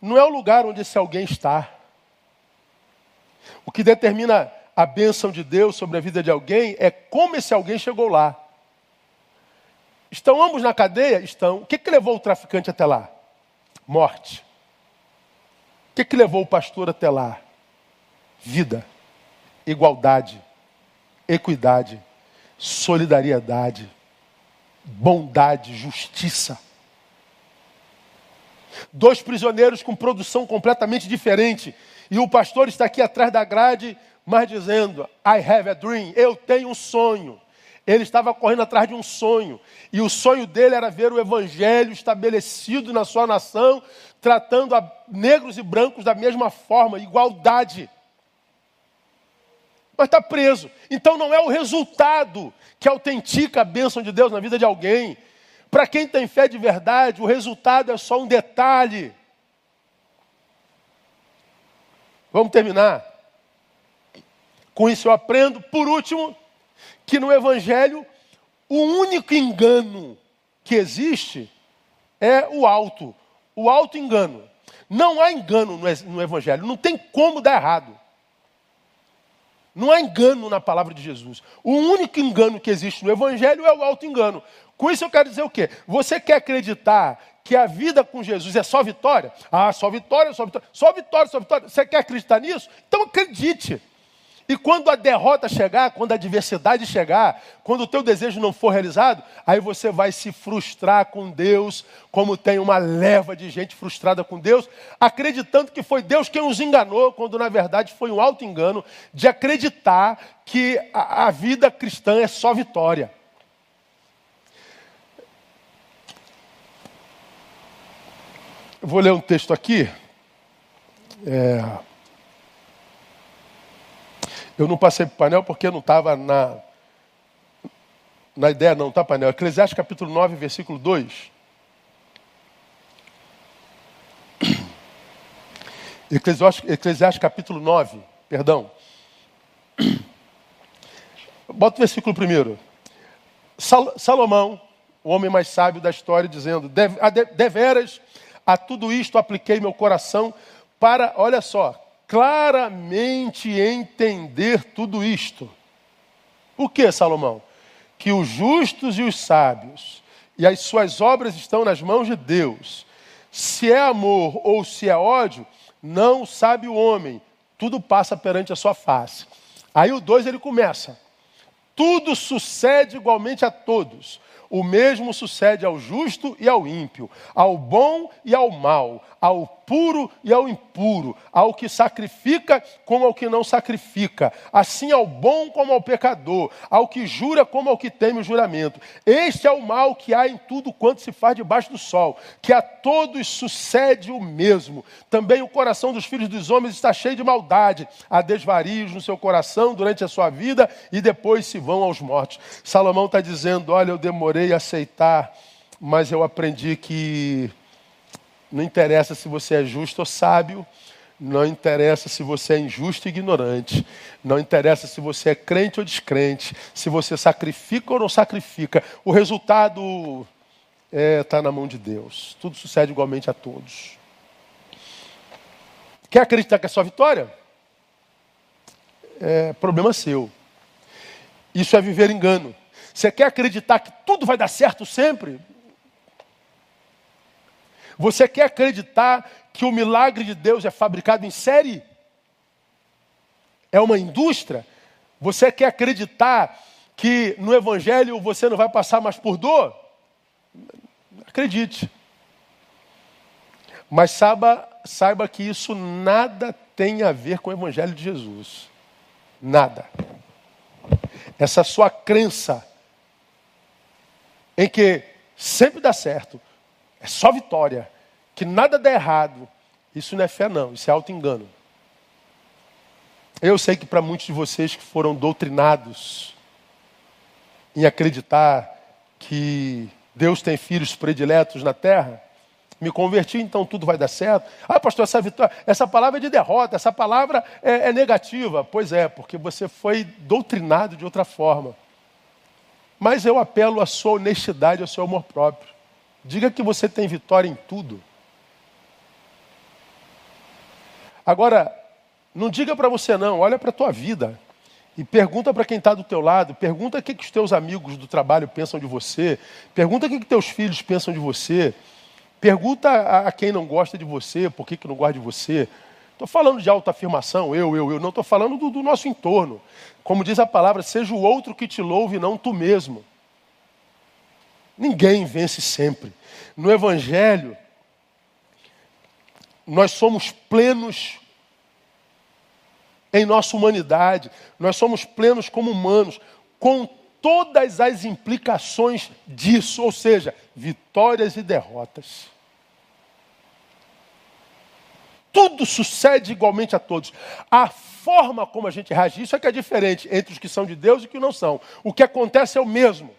não é o lugar onde esse alguém está. O que determina a bênção de Deus sobre a vida de alguém é como esse alguém chegou lá. Estão ambos na cadeia? Estão. O que, que levou o traficante até lá? Morte. O que, que levou o pastor até lá? Vida, igualdade, equidade, solidariedade bondade, justiça. Dois prisioneiros com produção completamente diferente. E o pastor está aqui atrás da grade, mas dizendo: I have a dream, eu tenho um sonho. Ele estava correndo atrás de um sonho. E o sonho dele era ver o evangelho estabelecido na sua nação, tratando negros e brancos da mesma forma, igualdade mas está preso. Então não é o resultado que autentica a bênção de Deus na vida de alguém. Para quem tem fé de verdade, o resultado é só um detalhe. Vamos terminar. Com isso eu aprendo, por último, que no Evangelho o único engano que existe é o alto, o alto engano. Não há engano no Evangelho, não tem como dar errado. Não há engano na palavra de Jesus. O único engano que existe no Evangelho é o auto-engano. Com isso eu quero dizer o quê? Você quer acreditar que a vida com Jesus é só vitória? Ah, só vitória, só vitória, só vitória, só vitória. Você quer acreditar nisso? Então acredite. E quando a derrota chegar, quando a adversidade chegar, quando o teu desejo não for realizado, aí você vai se frustrar com Deus, como tem uma leva de gente frustrada com Deus, acreditando que foi Deus quem os enganou, quando na verdade foi um alto engano de acreditar que a, a vida cristã é só vitória. Eu vou ler um texto aqui. É... Eu não passei para o painel porque não estava na, na ideia, não, tá, painel? Eclesiastes capítulo 9, versículo 2. Eclesiastes, Eclesiastes capítulo 9, perdão. Bota o versículo primeiro. Salomão, o homem mais sábio da história, dizendo: Deveras a tudo isto apliquei meu coração para, olha só, claramente entender tudo isto. O que, Salomão? Que os justos e os sábios e as suas obras estão nas mãos de Deus. Se é amor ou se é ódio, não sabe o homem. Tudo passa perante a sua face. Aí o 2 ele começa. Tudo sucede igualmente a todos. O mesmo sucede ao justo e ao ímpio, ao bom e ao mal, ao puro e ao impuro, ao que sacrifica como ao que não sacrifica, assim ao bom como ao pecador, ao que jura como ao que teme o juramento. Este é o mal que há em tudo quanto se faz debaixo do sol, que a todos sucede o mesmo. Também o coração dos filhos dos homens está cheio de maldade, há desvarios no seu coração durante a sua vida e depois se vão aos mortos. Salomão está dizendo: Olha, eu demorei a aceitar, mas eu aprendi que não interessa se você é justo ou sábio, não interessa se você é injusto e ignorante, não interessa se você é crente ou descrente, se você sacrifica ou não sacrifica. O resultado está é, tá na mão de Deus. Tudo sucede igualmente a todos. Quer acreditar que é só vitória? É problema seu. Isso é viver engano. Você quer acreditar que tudo vai dar certo sempre? Você quer acreditar que o milagre de Deus é fabricado em série? É uma indústria? Você quer acreditar que no Evangelho você não vai passar mais por dor? Acredite. Mas saiba, saiba que isso nada tem a ver com o Evangelho de Jesus. Nada. Essa sua crença em que sempre dá certo, é só vitória. Que nada dá errado. Isso não é fé, não. Isso é auto-engano. Eu sei que para muitos de vocês que foram doutrinados em acreditar que Deus tem filhos prediletos na terra, me converti, então tudo vai dar certo. Ah, pastor, essa, vitória, essa palavra é de derrota, essa palavra é, é negativa. Pois é, porque você foi doutrinado de outra forma. Mas eu apelo à sua honestidade, ao seu amor próprio. Diga que você tem vitória em tudo. Agora, não diga para você não, olha para a tua vida. E pergunta para quem está do teu lado, pergunta o que, que os teus amigos do trabalho pensam de você, pergunta o que, que teus filhos pensam de você, pergunta a, a quem não gosta de você, por que, que não gosta de você. Estou falando de autoafirmação, eu, eu, eu, não estou falando do, do nosso entorno. Como diz a palavra, seja o outro que te louve, não tu mesmo. Ninguém vence sempre. No Evangelho, nós somos plenos em nossa humanidade, nós somos plenos como humanos, com todas as implicações disso, ou seja, vitórias e derrotas. Tudo sucede igualmente a todos. A forma como a gente reage, isso é que é diferente entre os que são de Deus e os que não são. O que acontece é o mesmo.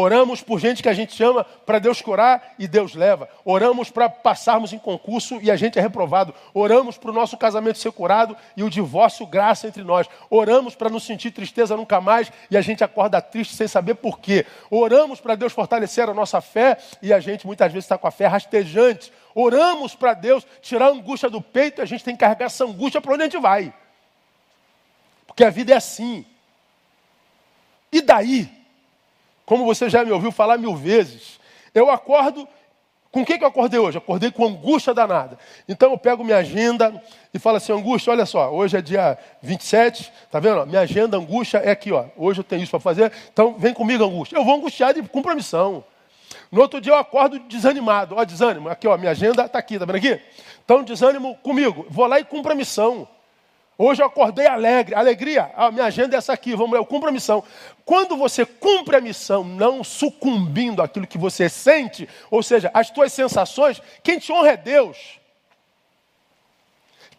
Oramos por gente que a gente chama para Deus curar e Deus leva. Oramos para passarmos em concurso e a gente é reprovado. Oramos para o nosso casamento ser curado e o divórcio graça entre nós. Oramos para não sentir tristeza nunca mais e a gente acorda triste sem saber por quê. Oramos para Deus fortalecer a nossa fé e a gente muitas vezes está com a fé rastejante. Oramos para Deus tirar a angústia do peito e a gente tem que carregar essa angústia para onde a gente vai. Porque a vida é assim. E daí? Como você já me ouviu falar mil vezes, eu acordo. Com o que, eu acordei hoje? Acordei com angústia danada. Então eu pego minha agenda e falo assim: angústia, olha só, hoje é dia 27, tá vendo? Minha agenda, angústia é aqui, ó. Hoje eu tenho isso para fazer, então vem comigo, angústia. Eu vou angustiar de compromissão. No outro dia eu acordo desanimado. Ó, desânimo, aqui, ó, minha agenda está aqui, tá vendo aqui? Então, desânimo comigo. Vou lá e cumpro missão. Hoje eu acordei alegre. Alegria, a minha agenda é essa aqui, vamos lá, eu cumpro a missão. Quando você cumpre a missão, não sucumbindo àquilo que você sente, ou seja, as tuas sensações, quem te honra é Deus.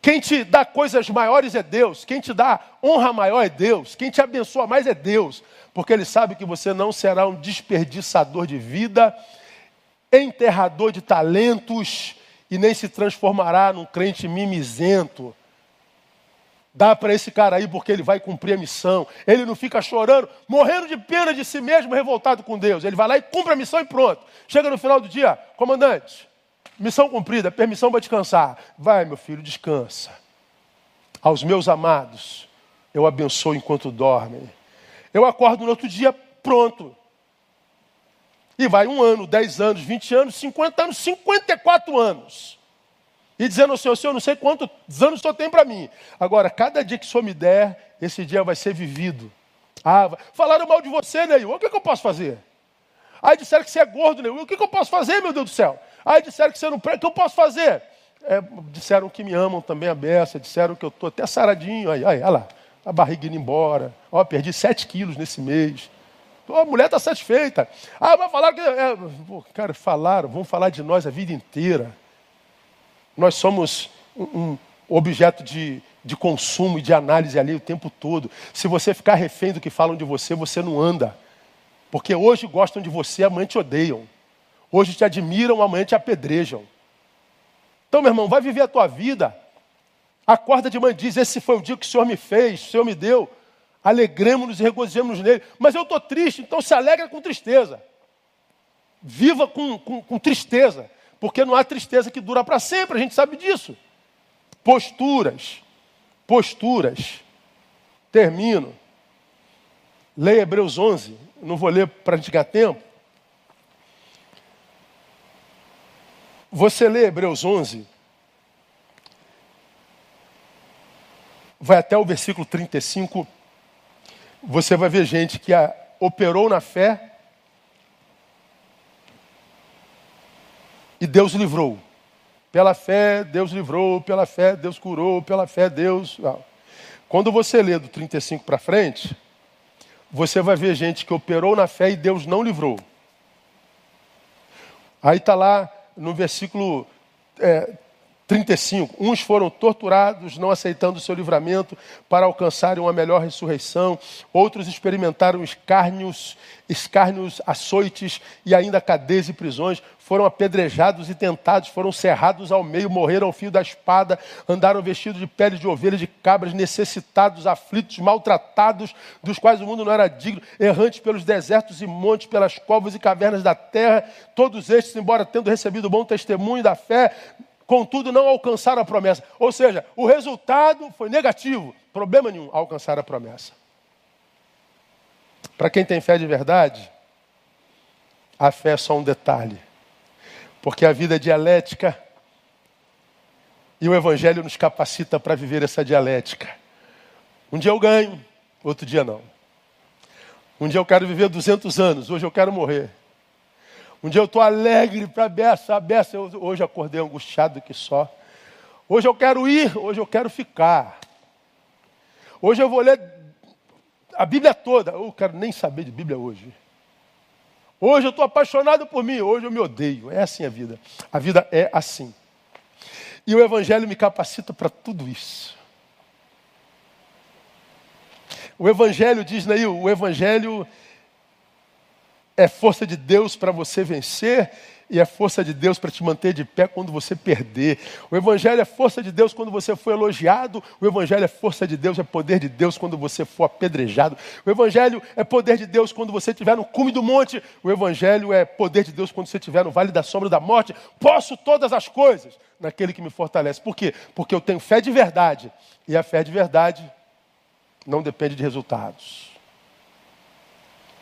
Quem te dá coisas maiores é Deus. Quem te dá honra maior é Deus. Quem te abençoa mais é Deus. Porque Ele sabe que você não será um desperdiçador de vida, enterrador de talentos e nem se transformará num crente mimizento. Dá para esse cara aí porque ele vai cumprir a missão. Ele não fica chorando, morrendo de pena de si mesmo, revoltado com Deus. Ele vai lá e cumpre a missão e pronto. Chega no final do dia, comandante, missão cumprida, permissão para descansar. Vai, meu filho, descansa. Aos meus amados, eu abençoo enquanto dormem. Eu acordo no outro dia, pronto. E vai um ano, dez anos, vinte anos, cinquenta anos, cinquenta e quatro anos. E dizendo ao Senhor, Senhor, não sei quantos anos o Senhor tem para mim. Agora, cada dia que o Senhor me der, esse dia vai ser vivido. Ah, falaram mal de você, Neil. O que, é que eu posso fazer? Aí disseram que você é gordo, Neil. O que, é que eu posso fazer, meu Deus do céu? Aí disseram que você não presta. O que eu posso fazer? É, disseram que me amam também a beça. Disseram que eu estou até saradinho. Aí, aí, olha lá. A barriga indo embora. Ó, perdi sete quilos nesse mês. A mulher está satisfeita. Ah, vai falar que. É, cara, falaram, vão falar de nós a vida inteira. Nós somos um, objeto de, de consumo e de análise ali o tempo todo. Se você ficar refém do que falam de você, você não anda. Porque hoje gostam de você, amanhã te odeiam. Hoje te admiram, amanhã te apedrejam. Então, meu irmão, vai viver a tua vida. Acorda de manhã e diz: Esse foi o dia que o Senhor me fez, o Senhor me deu. Alegremos-nos e regozijemos nele. Mas eu estou triste, então se alegra com tristeza. Viva com, com, com tristeza. Porque não há tristeza que dura para sempre, a gente sabe disso. Posturas. Posturas. Termino. Leia Hebreus 11. Não vou ler para a gente ganhar tempo. Você lê Hebreus 11, vai até o versículo 35 você vai ver gente que a, operou na fé e Deus livrou. Pela fé, Deus livrou, pela fé, Deus curou, pela fé, Deus. Quando você lê do 35 para frente, você vai ver gente que operou na fé e Deus não livrou. Aí está lá no versículo é, 35. Uns foram torturados, não aceitando o seu livramento para alcançarem uma melhor ressurreição. Outros experimentaram escárnios, escárnios, açoites e ainda cadeias e prisões. Foram apedrejados e tentados, foram cerrados ao meio, morreram ao fio da espada, andaram vestidos de peles de ovelhas, de cabras, necessitados, aflitos, maltratados, dos quais o mundo não era digno, errantes pelos desertos e montes, pelas covas e cavernas da terra. Todos estes, embora tendo recebido bom testemunho da fé, contudo não alcançaram a promessa. Ou seja, o resultado foi negativo, problema nenhum, alcançar a promessa. Para quem tem fé de verdade, a fé é só um detalhe, porque a vida é dialética e o Evangelho nos capacita para viver essa dialética. Um dia eu ganho, outro dia não. Um dia eu quero viver 200 anos, hoje eu quero morrer. Um dia eu estou alegre para a beça, a beça, eu, hoje acordei angustiado que só. Hoje eu quero ir, hoje eu quero ficar. Hoje eu vou ler a Bíblia toda. Eu quero nem saber de Bíblia hoje. Hoje eu estou apaixonado por mim, hoje eu me odeio. É assim a vida. A vida é assim. E o Evangelho me capacita para tudo isso. O Evangelho diz, Neil, o Evangelho é força de Deus para você vencer e é força de Deus para te manter de pé quando você perder. O Evangelho é força de Deus quando você for elogiado. O Evangelho é força de Deus, é poder de Deus quando você for apedrejado. O Evangelho é poder de Deus quando você estiver no cume do monte. O Evangelho é poder de Deus quando você estiver no vale da sombra da morte. Posso todas as coisas naquele que me fortalece. Por quê? Porque eu tenho fé de verdade. E a fé de verdade não depende de resultados.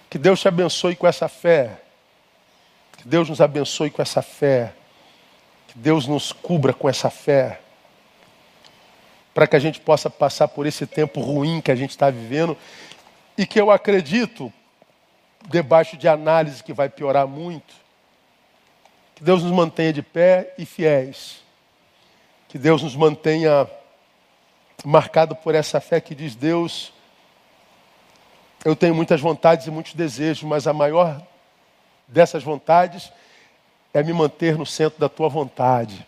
Que Deus te abençoe com essa fé. Deus nos abençoe com essa fé. Que Deus nos cubra com essa fé. Para que a gente possa passar por esse tempo ruim que a gente está vivendo e que eu acredito, debaixo de análise que vai piorar muito. Que Deus nos mantenha de pé e fiéis. Que Deus nos mantenha marcado por essa fé que diz: Deus, eu tenho muitas vontades e muitos desejos, mas a maior dessas vontades é me manter no centro da tua vontade.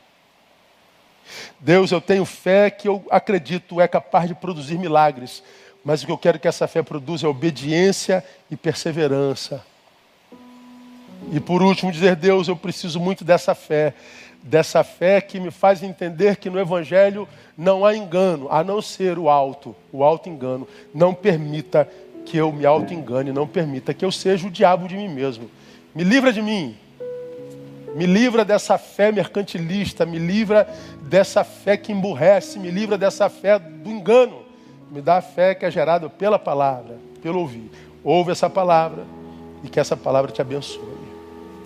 Deus, eu tenho fé que eu acredito é capaz de produzir milagres, mas o que eu quero que essa fé produza é obediência e perseverança. E por último, dizer: Deus, eu preciso muito dessa fé, dessa fé que me faz entender que no Evangelho não há engano, a não ser o alto, o alto engano. Não permita que eu me auto-engane, não permita que eu seja o diabo de mim mesmo. Me livra de mim. Me livra dessa fé mercantilista, me livra dessa fé que emburrece, me livra dessa fé do engano. Me dá a fé que é gerada pela palavra, pelo ouvir. Ouve essa palavra e que essa palavra te abençoe.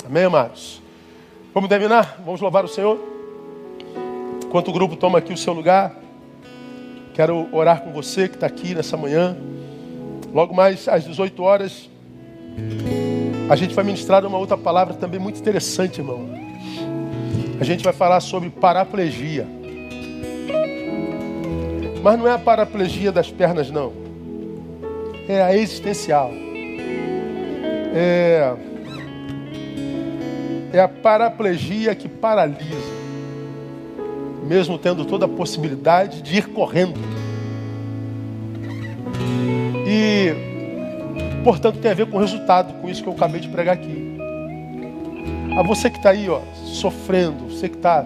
Amém, amados? Vamos terminar? Vamos louvar o Senhor? Enquanto o grupo toma aqui o seu lugar, quero orar com você que está aqui nessa manhã. Logo mais às 18 horas, a gente vai ministrar uma outra palavra também muito interessante, irmão. A gente vai falar sobre paraplegia. Mas não é a paraplegia das pernas, não. É a existencial. É, é a paraplegia que paralisa, mesmo tendo toda a possibilidade de ir correndo. E, portanto, tem a ver com o resultado, com isso que eu acabei de pregar aqui. A você que está aí, ó, sofrendo, você que está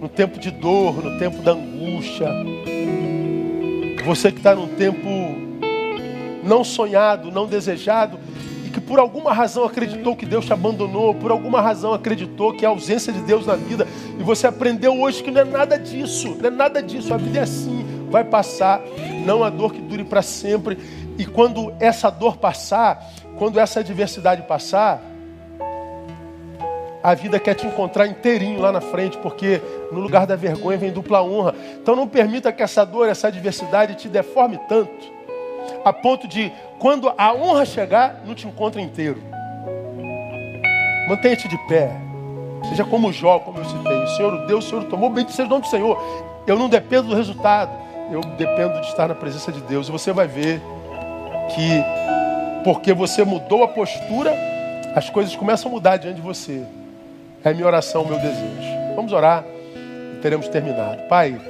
no tempo de dor, no tempo da angústia, você que está num tempo não sonhado, não desejado, e que por alguma razão acreditou que Deus te abandonou, por alguma razão acreditou que é a ausência de Deus na vida, e você aprendeu hoje que não é nada disso, não é nada disso, a vida é assim, vai passar, não há dor que dure para sempre, e quando essa dor passar, quando essa adversidade passar, a vida quer te encontrar inteirinho lá na frente, porque no lugar da vergonha vem dupla honra. Então não permita que essa dor, essa adversidade te deforme tanto, a ponto de, quando a honra chegar, não te encontre inteiro. Mantenha-te de pé. Seja como Jó, como eu citei. O Senhor o Deus, o Senhor tomou, bem seja o nome do Senhor. Eu não dependo do resultado, eu dependo de estar na presença de Deus. E você vai ver que porque você mudou a postura, as coisas começam a mudar diante de você. É a minha oração, o meu desejo. Vamos orar e teremos terminado. Pai,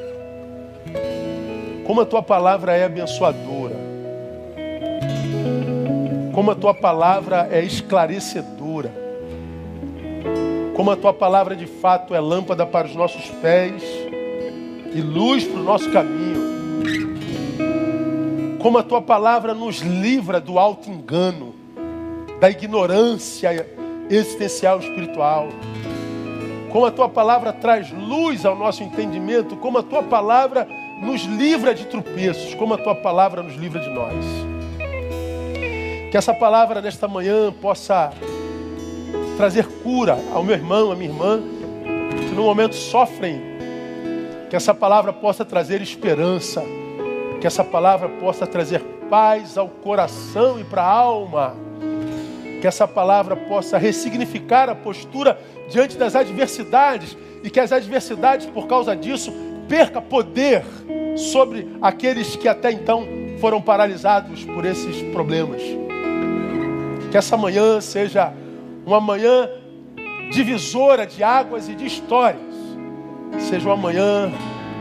como a tua palavra é abençoadora, como a tua palavra é esclarecedora, como a tua palavra de fato é lâmpada para os nossos pés e luz para o nosso caminho como a tua palavra nos livra do alto engano, da ignorância existencial espiritual. Como a tua palavra traz luz ao nosso entendimento, como a tua palavra nos livra de tropeços, como a tua palavra nos livra de nós. Que essa palavra nesta manhã possa trazer cura ao meu irmão, à minha irmã, que no momento sofrem. Que essa palavra possa trazer esperança que essa palavra possa trazer paz ao coração e para a alma. Que essa palavra possa ressignificar a postura diante das adversidades e que as adversidades, por causa disso, perca poder sobre aqueles que até então foram paralisados por esses problemas. Que essa manhã seja uma manhã divisora de águas e de histórias. Seja uma manhã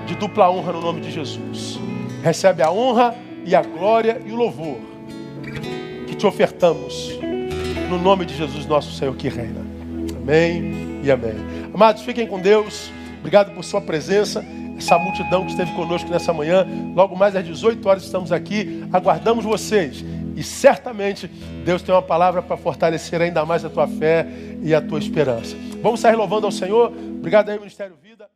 de dupla honra no nome de Jesus recebe a honra e a glória e o louvor que te ofertamos no nome de Jesus, nosso Senhor que reina. Amém e amém. Amados, fiquem com Deus. Obrigado por sua presença. Essa multidão que esteve conosco nessa manhã. Logo mais às 18 horas estamos aqui. Aguardamos vocês. E certamente Deus tem uma palavra para fortalecer ainda mais a tua fé e a tua esperança. Vamos sair louvando ao Senhor. Obrigado aí, Ministério Vida.